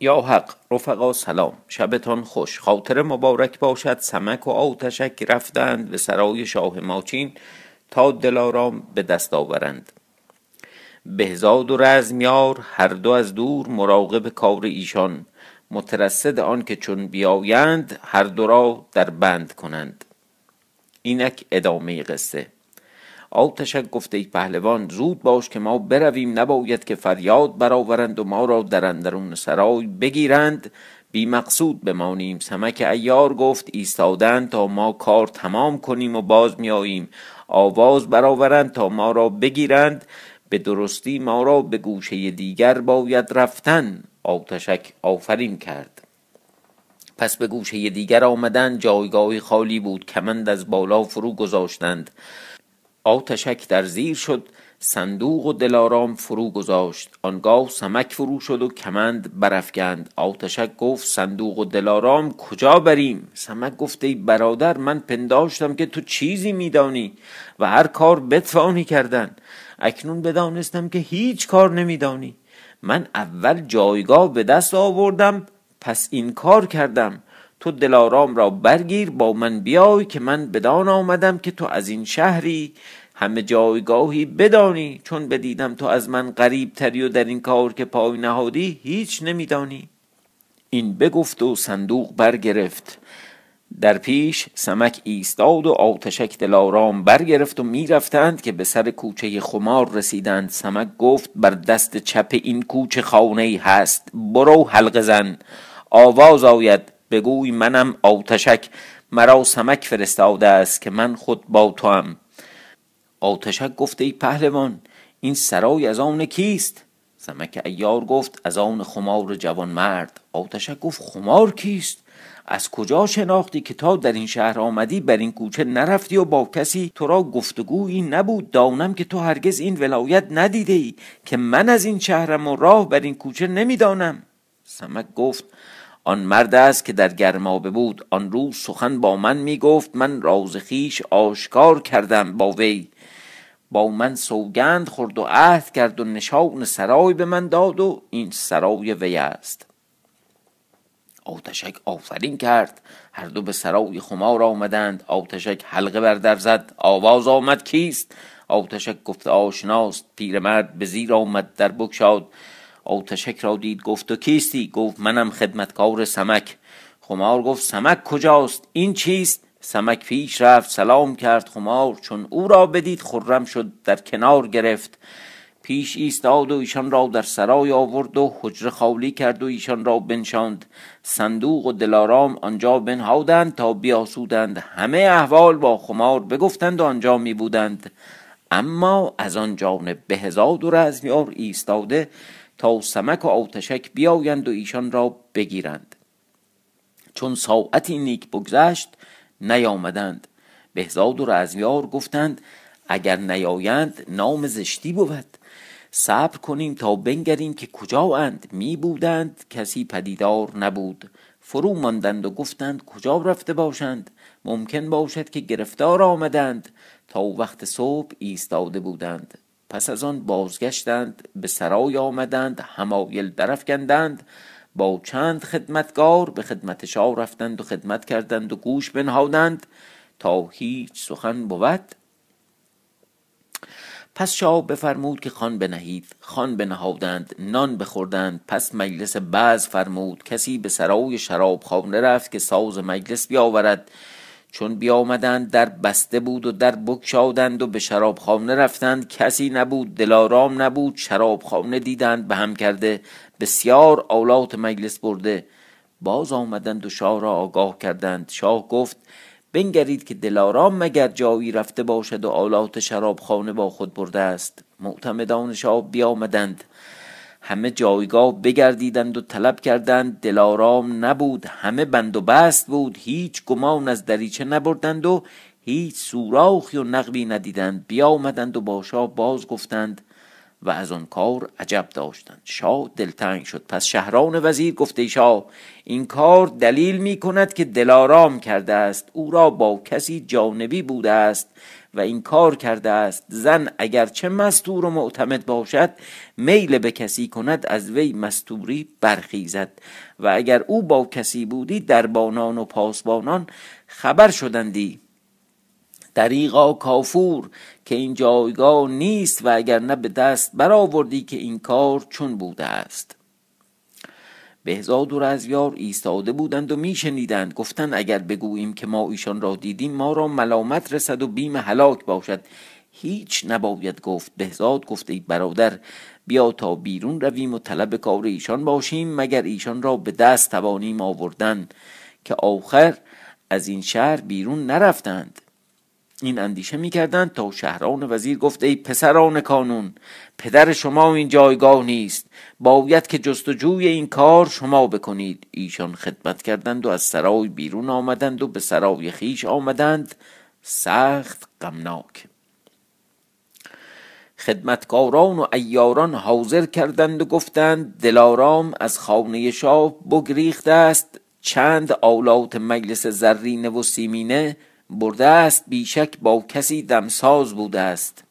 يا رفقا سلام. شبتان خوش. خاطر مبارک باشد. سمک و آتشک رفتند به سرای شاه ماچین تا دلارام به دست آورند. بهزاد و رزمیار هر دو از دور مراقب کار ایشان. مترصد آن که چون بیایند هر دو را در بند کنند. اینک ادامه قصه. آتشک گفت ای پهلوان زود باش که ما برویم. نباید که فریاد برآورند و ما را در اندرون سرای بگیرند. بی مقصود بمانیم. سمک ایار گفت ایستادند تا ما کار تمام کنیم و باز میاییم. آواز برآورند تا ما را بگیرند. به درستی ما را به گوشه دیگر باید رفتن. آتشک آفرین کرد. پس به گوشه دیگر آمدند جایگاهی خالی بود. کمند از بالا فرو گذاشتند. آتشک در زیر شد صندوق و دلارام فرو گذاشت. آنگاه سمک فرو شد و کمند برافگند. آتشک گفت صندوق و دلارام کجا بریم؟ سمک گفت ای برادر من پنداشتم که تو چیزی میدانی و هر کار بتوانی کردن. اکنون بدانستم که هیچ کار نمیدانی. من اول جایگاه به دست آوردم پس این کار کردم. تو دلارام را برگیر با من بیای که من بدان آمدم که تو از این شهری همه جایگاهی بدانی چون بدیدم تو از من قریب تری و در این کار که پای نهادی هیچ نمیدانی. این بگفت و صندوق برگرفت. در پیش سمک ایستاد و آتشک دلارام برگرفت و می‌رفتند که به سر کوچه خمار رسیدند. سمک گفت بر دست چپ این کوچه خانه هست برو حلقه زن. آواز آید بگوی منم آتشک. مرا سمک فرستاده است که من خود با تو هم آتشک گفت ای پهلوان این سرای از آن کیست؟ سمک ایار گفت از آن خمار جوان مرد. آتشک گفت خمار کیست؟ از کجا شناختی که تا در این شهر آمدی بر این کوچه نرفتی و با کسی تو را گفتگویی نبود؟ دانم که تو هرگز این ولایت ندیده ای که من از این شهرم و راه بر این کوچه نمی‌دانم. سمک گفت آن مرد است که در گرمابه بود. آن روز سخن با من می گفت من راز خیش آشکار کردم با وی. با من سوگند خورد و عهد کرد و نشان سرای به من داد و این سرای وی است. آتشک آفرین کرد. هر دو به سرای خمار آمدند. آتشک حلقه بر در زد. آواز آمد کیست؟ آتشک گفت آشناست. پیرمرد به زیر آمد در بگشاد. آتشک را دید گفت و کیستی؟ گفت منم خدمتکار سمک. خمار گفت سمک کجاست؟ این چیست؟ سمک پیش رفت سلام کرد خمار چون او را بدید خرم شد در کنار گرفت. پیش ایستاد و ایشان را در سرای آورد و حجره خالی کرد و ایشان را بنشاند. صندوق و دلارام آنجا بنهادند تا بیاسودند. همه احوال با خمار بگفتند و آنجا می بودند اما از آن جانب بهزاد و رزمیار ایستاده تا سمک و آتشک بیایند و ایشان را بگیرند. چون ساعتی نیک بگذشت نیامدند. بهزاد و رزمیار گفتند اگر نیایند نام زشتی بود. صبر کنیم تا بنگریم که کجا اند می بودند کسی پدیدار نبود. فرو ماندند و گفتند کجا رفته باشند؟ ممکن باشد که گرفتار آمدند. تا وقت صبح ایستاده بودند. پس از آن بازگشتند به سرای آمدند همایل درفکندند با چند خدمتگار به خدمت شاه رفتند و خدمت کردند و گوش بنهادند تا هیچ سخن بود. پس شاه بفرمود که خان بنهید. خان بنهادند نان بخوردند. پس مجلس بعض فرمود کسی به سرای شرابخانه رفت که ساز مجلس بیاورد. چون بیامدند در بسته بود و در بگشادند و به شرابخانه رفتند. کسی نبود دلارام نبود شرابخانه دیدند به هم کرده بسیار آلات مجلس برده. باز آمدند و شاه را آگاه کردند. شاه گفت بنگرید که دلارام مگر جایی رفته باشد و آلات شرابخانه با خود برده است. معتمدان شاه بیامدند. همه جایگاه بگردیدند و طلب کردند. دلارام نبود همه بند و بست بود. هیچ گمان از دریچه نبردند و هیچ سوراخی و نقبی ندیدند. بیامدند و با شاه باز گفتند و از آن کار عجب داشتند. شاه دلتنگ شد. پس شهران وزیر گفته شاه این کار دلیل می کند که دلارام کرده است. او را با کسی جانبی بوده است و این کار کرده است. زن اگرچه مستور و معتمد باشد میل به کسی کند از وی مستوری برخیزد. و اگر او با کسی بودی دربانان و پاسبانان خبر شدندی. دریغا کافور که این جایگاه نیست و اگر نه به دست برآوردی که این کار چون بوده است. بهزاد و رزیار ایستاده بودند و میشنیدند. گفتند اگر بگوییم که ما ایشان را دیدیم ما را ملامت رسد و بیم هلاک باشد. هیچ نباید گفت. بهزاد گفته ای برادر بیا تا بیرون رویم و طلب کار ایشان باشیم مگر ایشان را به دست توانیم آوردن که آخر از این شهر بیرون نرفتند. این اندیشه می‌کردند تا شهران وزیر گفت ای پسران کانون پدر شما این جایگاه نیست. باید که جستجوی این کار شما بکنید. ایشان خدمت کردند و از سرای بیرون آمدند و به سرای خیش آمدند. سخت غمناک. خدمتکاران و ایاران حاضر کردند و گفتند دلارام از خانه شاه بگریخته است. چند آلات مجلس زرینه و سیمینه برده است بیشک با کسی دمساز بوده است.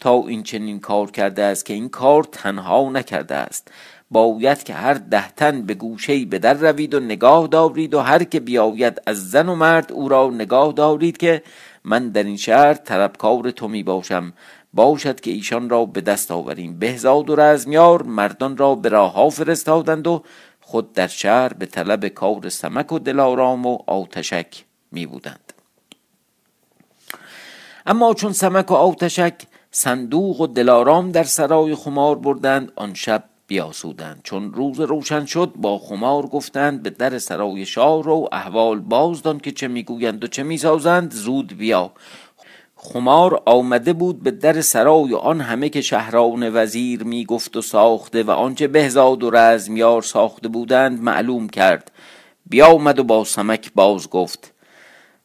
تا این چنین کار کرده است که این کار تنها نکرده است. باید که هر ده تن به گوشه به در روید و نگاه دارید و هر که بیاید از زن و مرد او را نگاه دارید که من در این شهر طلبکار تو می باشم. باشد که ایشان را به دست آوریم. بهزاد و رزمیار مردان را به راه فرستادند و خود در شهر به طلب کار سمک و دلارام و آتشک می بودند. اما چون سمک و آتشک صندوق و دلارام در سرای خمار بردند آن شب بیاسودند. چون روز روشن شد با خمار گفتند به در سرای شاه رو احوال بازدان که چه می‌گویند و چه می‌سازند زود بیا. خمار آمده بود به در سرای آن همه که شهران وزیر می‌گفت و ساخته و آنچه بهزاد و رزمیار ساخته بودند معلوم کرد. بیامد و با سمک باز گفت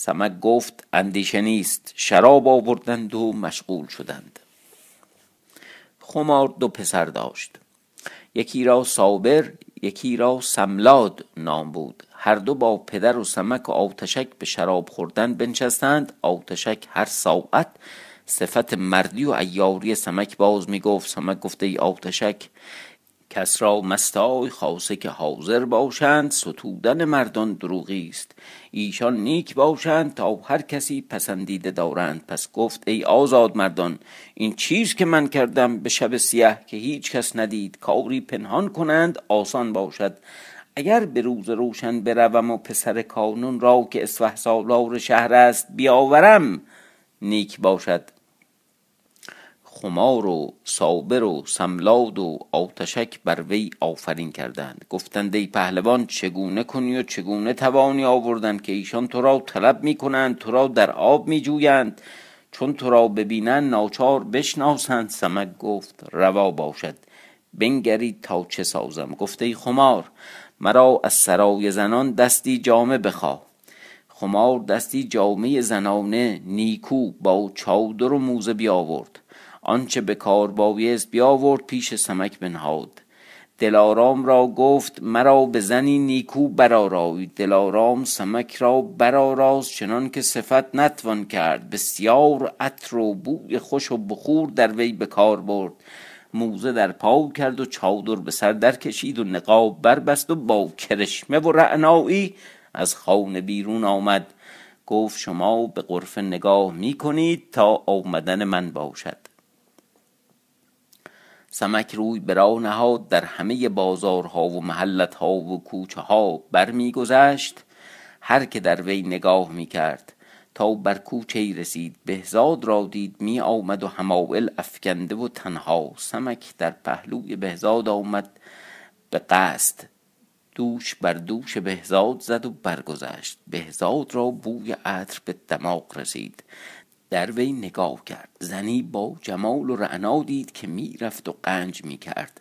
سمک گفت اندیشه نیست. شراب آوردند و مشغول شدند. خمار دو پسر داشت. یکی را صابر یکی را سملاد نام بود. هر دو با پدر و سمک و آتشک به شراب خوردن بنشستند. آتشک هر ساعت صفت مردی و ایاری سمک باز می گفت سمک گفته ای آتشک کس را مستای خاصه که حاضر باشند ستودن مردان دروغی است. ایشان نیک باشند تا هر کسی پسندیده دارند. پس گفت ای آزاد مردان این چیز که من کردم به شب سیه که هیچ کس ندید کاری پنهان کنند آسان باشد. اگر به روز روشن بروم و پسر کانون را که اسفه سالار شهر است بیاورم نیک باشد. خمار و صابر و سملاد و آتشک بر وی آفرین کردند. گفتند ای پهلوان چگونه کنی و چگونه توانی آوردن که ایشان تو را طلب می کنند تو را در آب می جویند چون تو را ببینند ناچار بشناسند. سمک گفت روا باشد بنگرید تا چه سازم؟ گفته ای خمار مرا از سرای زنان دستی جامه بخواه. خمار دستی جامعه زنانه نیکو با چادر و موزه بیاورد. آنچه به کار بایست بیاورد پیش سمک بنهاد. دلارام را گفت مرا به زنی نیکو برارای دلارام سمک را براراست چنان که صفت نتوان کرد. بسیار عطر و بوی خوش و بخور در وی به کار برد. موزه در پاو کرد و چادر به سر در کشید و نقاب بربست و با کرشمه و رعنایی از خانه بیرون آمد. گفت شما به غرف نگاه می کنید تا آمدن من باشد. سمک روی به راه نهاد در همه بازارها و محلتها و کوچه ها برمیگذشت. هر که در وی نگاه می کرد تا بر کوچه رسید بهزاد را دید می آمد و همائل افکنده و تنها سمک در پهلوی بهزاد آمد. به قصد دوش بر دوش بهزاد زد و برگذشت. بهزاد را بوی عطر به دماغ رسید. در وی نگاه کرد. زنی با جمال و رعنا دید که می‌رفت و قنج می کرد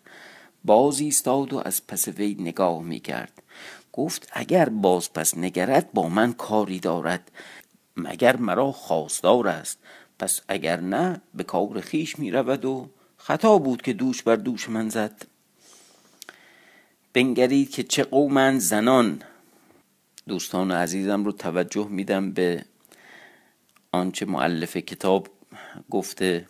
باز ایستاد و از پس وی نگاه می کرد گفت اگر باز پس نگرد با من کاری دارد. مگر مرا خواستار است؟ پس اگر نه به کار خیش می رود و خطا بود که دوش بر دوش من زد. بنگرید که چه قومند زنان. دوستان عزیزم رو توجه میدم به آنچه معلف کتاب گفته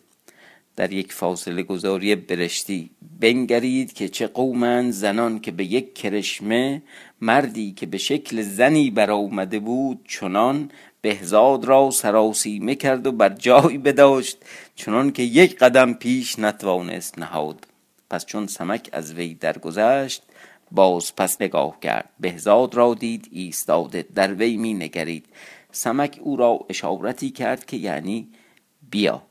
در یک فاصله گذاری برشتی. بنگرید که چه قومند زنان که به یک کرشمه مردی که به شکل زنی برآمده بود چنان بهزاد را سراسیمه کرد و بر جای بداشت چنان که یک قدم پیش نتوانست نهاد. پس چون سمک از وی درگذشت باز پس نگاه کرد. بهزاد را دید ایستاده در وی می نگرید. سمک او را اشارتی کرد که یعنی بیا.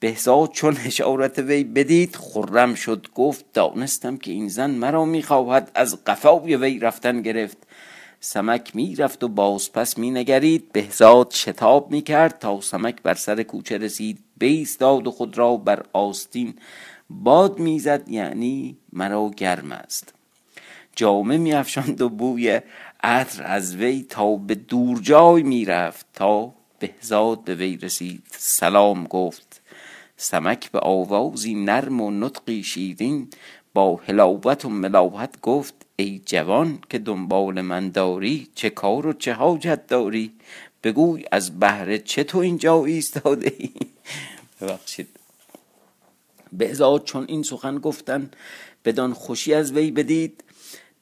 بهزاد چون اشارت وی بدید خرم شد گفت دانستم که این زن مرا می‌خواهد. از قفای وی رفتن گرفت. سمک می‌رفت و باز پس مینگرید. بهزاد شتاب می‌کرد تا سمک بر سر کوچه رسید. بیستاد و خود را بر آستین باد می‌زد یعنی مرا گرم است. جامه میافشاند و بوی عطر از وی تا به دور جای می‌رفت تا بهزاد به وی رسید. سلام گفت سمک به آوازی نرم و نطقی شیرین با حلاوت و ملاوت گفت ای جوان که دنبال من داری چه کار و چه حاجت داری؟ بگوی از بهر چه تو اینجا ایستاده ای؟ ببخشید. بهزاد چون این سخن گفتن بدان خوشی از وی بدید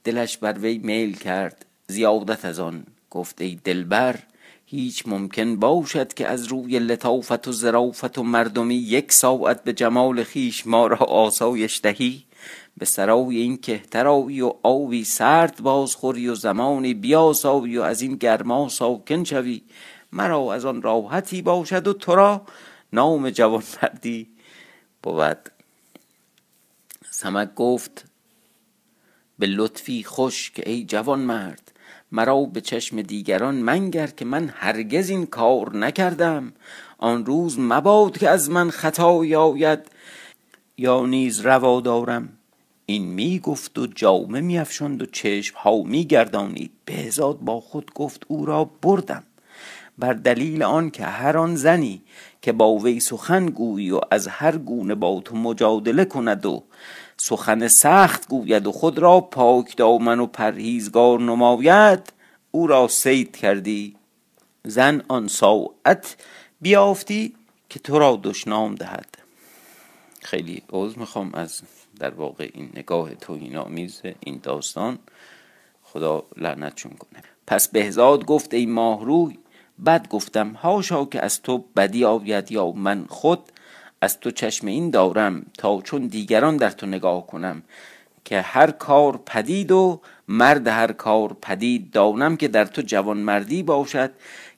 دلش بر وی میل کرد. زیادت از آن. گفت ای دلبر هیچ ممکن باشد که از روی لطافت و زرافت و مردمی یک ساعت به جمال خیش ما را آسایش دهی؟ به سرای این کهترایی و آوی سرد بازخوری و زمانی بیاسایی و از این گرما ساکن شوی. مرا از آن راحتی باشد و تو را نام جوان مردی. بود. سمک گفت به لطفی خوش که ای جوان مرد. مرا به چشم دیگران منگر که من هرگز این کار نکردم. آن روز مباد که از من خطا آید یا نیز روا دارم. این می گفت و جامه می افشند و چشم ها می گردانید بهزاد با خود گفت او را بردم. بر دلیل آن که هر آن زنی که با وی سخن گویی و از هر گونه با تو مجادله کند و سخن سخت گوید و خود را پاک دامن و پرهیزگار نماید او را سید کردی. زن آن ساعت بیافتی که تو را دشنام دهد. خیلی عوض می‌خوام از در واقع این نگاه توهین آمیز این داستان. خدا لعنتشون کنه. پس بهزاد گفت ای ماهروی بد گفتم هاشا که از تو بدی آید یا من خود. از تو چشم این دارم تا چون دیگران در تو نگاه کنم که هر کار پدید و مرد هر کار پدید دانم که در تو جوان مردی باشد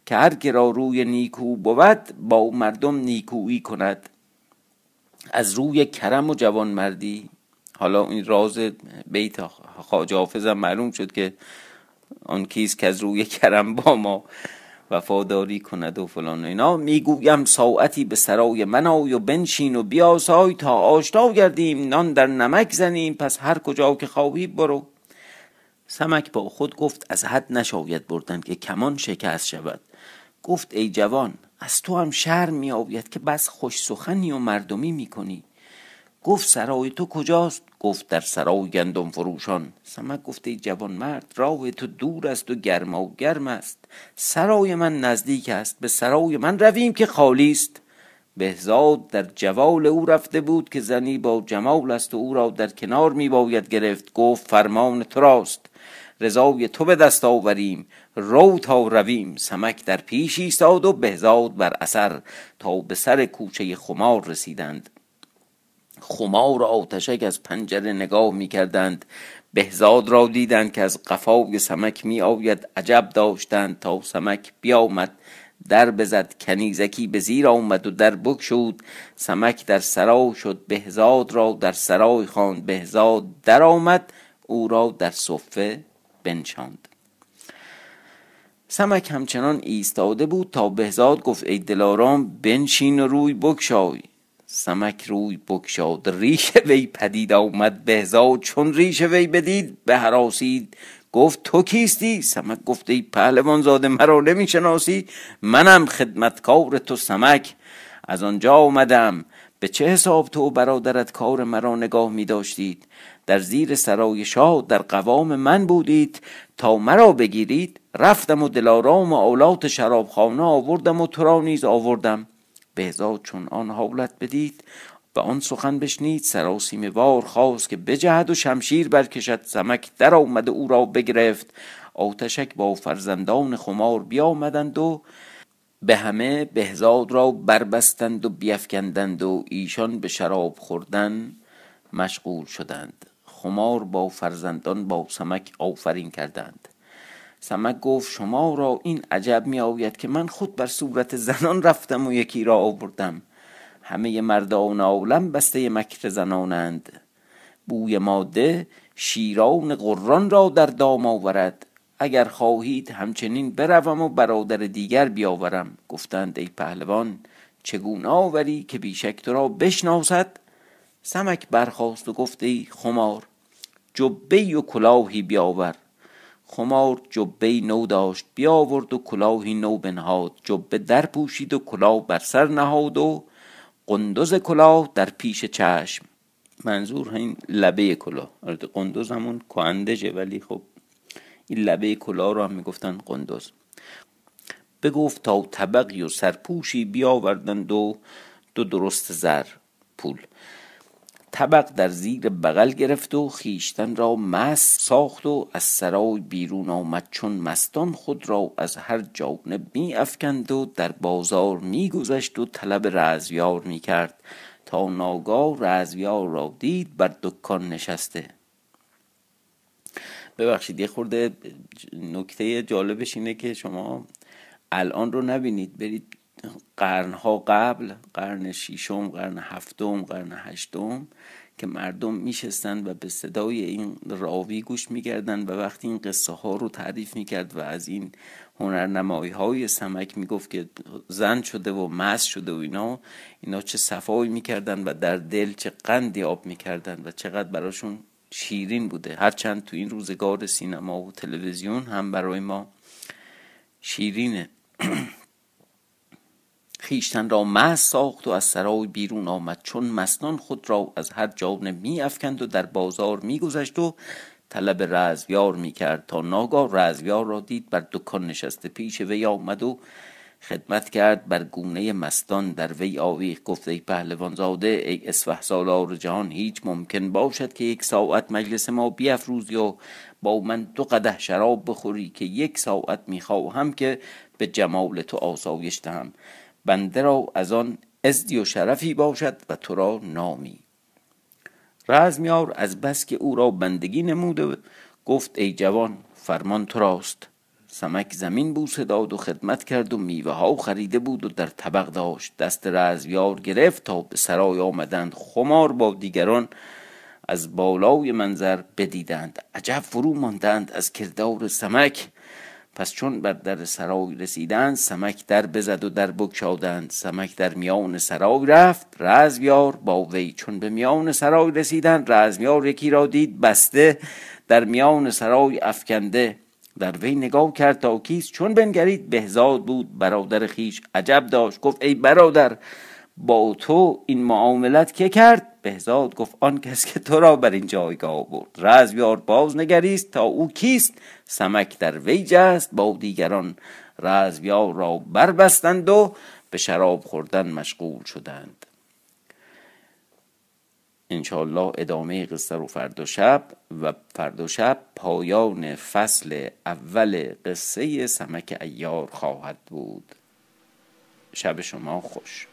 که هر را روی نیکو بود با مردم نیکویی کند. از روی کرم و جوان مردی. حالا این راز بیت حافظم معلوم شد که آن کیست که از روی کرم با ما. وفاداری کند و فلان اینا. می‌گویم ساعتی به سرای من آی و بنشین و بیاسای تا آشنا گردیم نان در نمک زنیم. پس هر کجا که خواهی برو. سمک با خود گفت از حد نشاید بردن که کمان شکست شود. گفت ای جوان از تو هم شرم می که بس خوش سخنی و مردمی می کنی گفت سرای تو کجاست؟ گفت در سرای گندم فروشان. سمک گفت ای جوان مرد راه تو دور است و گرما و گرم است. سرای من نزدیک است به سرای من رویم که خالی است. بهزاد در جوال او رفته بود که زنی با جمال است و او را در کنار می باید گرفت. گفت فرمان تو راست. رضای تو به دست آوریم. رو تا رویم. سمک در پیش ایستاد و بهزاد بر اثر تا به سر کوچه خمار رسیدند. خمار و آتشک از پنجره نگاه می کردند بهزاد را دیدند که از قفای سمک می آید عجب داشتند تا سمک بیامد. در بزد کنیزکی به زیر آمد و در شد سمک در سرا شد. بهزاد را در سرای خواند. بهزاد در آمد. او را در صفه بنشاند. سمک همچنان ایستاده بود تا بهزاد گفت ای دلارام بنشین و روی بکشای سمک روی بکشاد ریش وی پدید آمد بهزاد چون ریش وی بدید به هراسید گفت تو کیستی؟ سمک گفت ای پهلوان زاده مرا نمی‌شناسی؟ منم خدمتکار تو سمک. از آنجا آمدم. به چه حساب تو برادرت کار مرا نگاه می داشتید در زیر سرای شاه در قوام من بودید. تا مرا بگیرید رفتم و دلارام و اولاد شرابخانه آوردم و تو را نیز آوردم. بهزاد چون آن حالت بدید و آن سخن بشنید سراسیم وار خواست که بجهد و شمشیر برکشد سمک در آمد او را بگرفت. آتشک با فرزندان خمار بیامدند و به همه بهزاد را بربستند و بیفکندند و ایشان به شراب خوردن مشغول شدند. خمار با فرزندان با سمک آفرین کردند. سمک گفت شما را این عجب می آید که من خود بر صورت زنان رفتم و یکی را آوردم. همه مردان عالم بسته مکر زنانند. بوی ماده شیران قران را در دام آورد. اگر خواهید همچنین بروم و برادر دیگر بیاورم. گفتند ای پهلوان چگونه آوری که بیشک تو را بشناسد؟ سمک برخواست و گفت ای خمار جبه و کلاهی بیاور. خمار جبه نو داشت بیاورد و کلاهی نو بنهاد. جبه در پوشید و کلاه بر سر نهاد و قندوز کلاه در پیش چشم. منظور این لبه کلاه. قندوز همون کهندجه ولی خب این لبه کلاه رو هم می‌گفتن قندوز بگفت تا طبقی و سرپوشی بیاوردند و دو درست زر پول. طبق در زیر بغل گرفت و خیشتن را مست ساخت و از سرای بیرون آمد چون مستان خود را از هر جانب می افکند و در بازار می گذشت و طلب رزویار می کرد تا ناگاه رزویار را دید بر دکان نشسته. ببخشید یه خورده نکته جالبش اینه که شما الان رو نبینید برید قرنها قبل قرن شیشم قرن هفتم قرن هشتم که مردم میشستند و به صدای این راوی گوش می‌کردند و وقتی این قصه ها رو تعریف می‌کرد و از این هنرنمایی های سمک می‌گفت که زن شده و مست شده و اینا اینا چه صفایی می‌کردن و در دل چه قندی آب می‌کردن و چقدر براشون شیرین بوده. هرچند تو این روزگار سینما و تلویزیون هم برای ما شیرینه. خیشتن را مست ساخت و از سرای بیرون آمد. چون مستان خود را از هر جانب می افکند و در بازار می گذشت و طلب رزویار می کرد تا ناگاه رزویار را دید بر دکان نشسته پیش وی آمد و خدمت کرد بر گونه مستان در وی آویخ گفت ای پهلوان زاده ای اسفه سالار جهان هیچ ممکن باشد که یک ساعت مجلس ما بیافروزی و با من دو قده شراب بخوری که یک ساعت می‌خواهم که به جمال تو آسایش دهم. بنده را از آن ازدی و شرفی باشد و تو را نامی. رزمیار از بس که او را بندگی نموده گفت ای جوان فرمان تو راست. سمک زمین بوسه داد و خدمت کرد و میوه ها خریده بود و در طبق داشت. دست رزمیار گرفت تا به سرای آمدند. خمار با دیگران از بالای منظر بدیدند. عجب فرو ماندند از کردار سمک. پس چون بر در سرای رسیدند سمک در بزد و در بگشادند. سمک در میان سرای رفت رزمیار با وی چون به میان سرای رسیدند رزمیار یکی را دید بسته در میان سرای افکنده. در وی نگاه کرد تا کیست؟ چون بنگرید بهزاد بود برادر خیش عجب داشت. گفت ای برادر با تو این معاملت که کرد؟ بهزاد گفت آن کس که تو را بر این جایگاه برد رزویار باز نگریست تا او کیست؟ سمک در وی جست با دیگران رزویار را بربستند و به شراب خوردن مشغول شدند. انشاءالله ادامه قصه رو فردا شب و فردا شب پایان فصل اول قصه سمک ایار خواهد بود. شب شما خوش.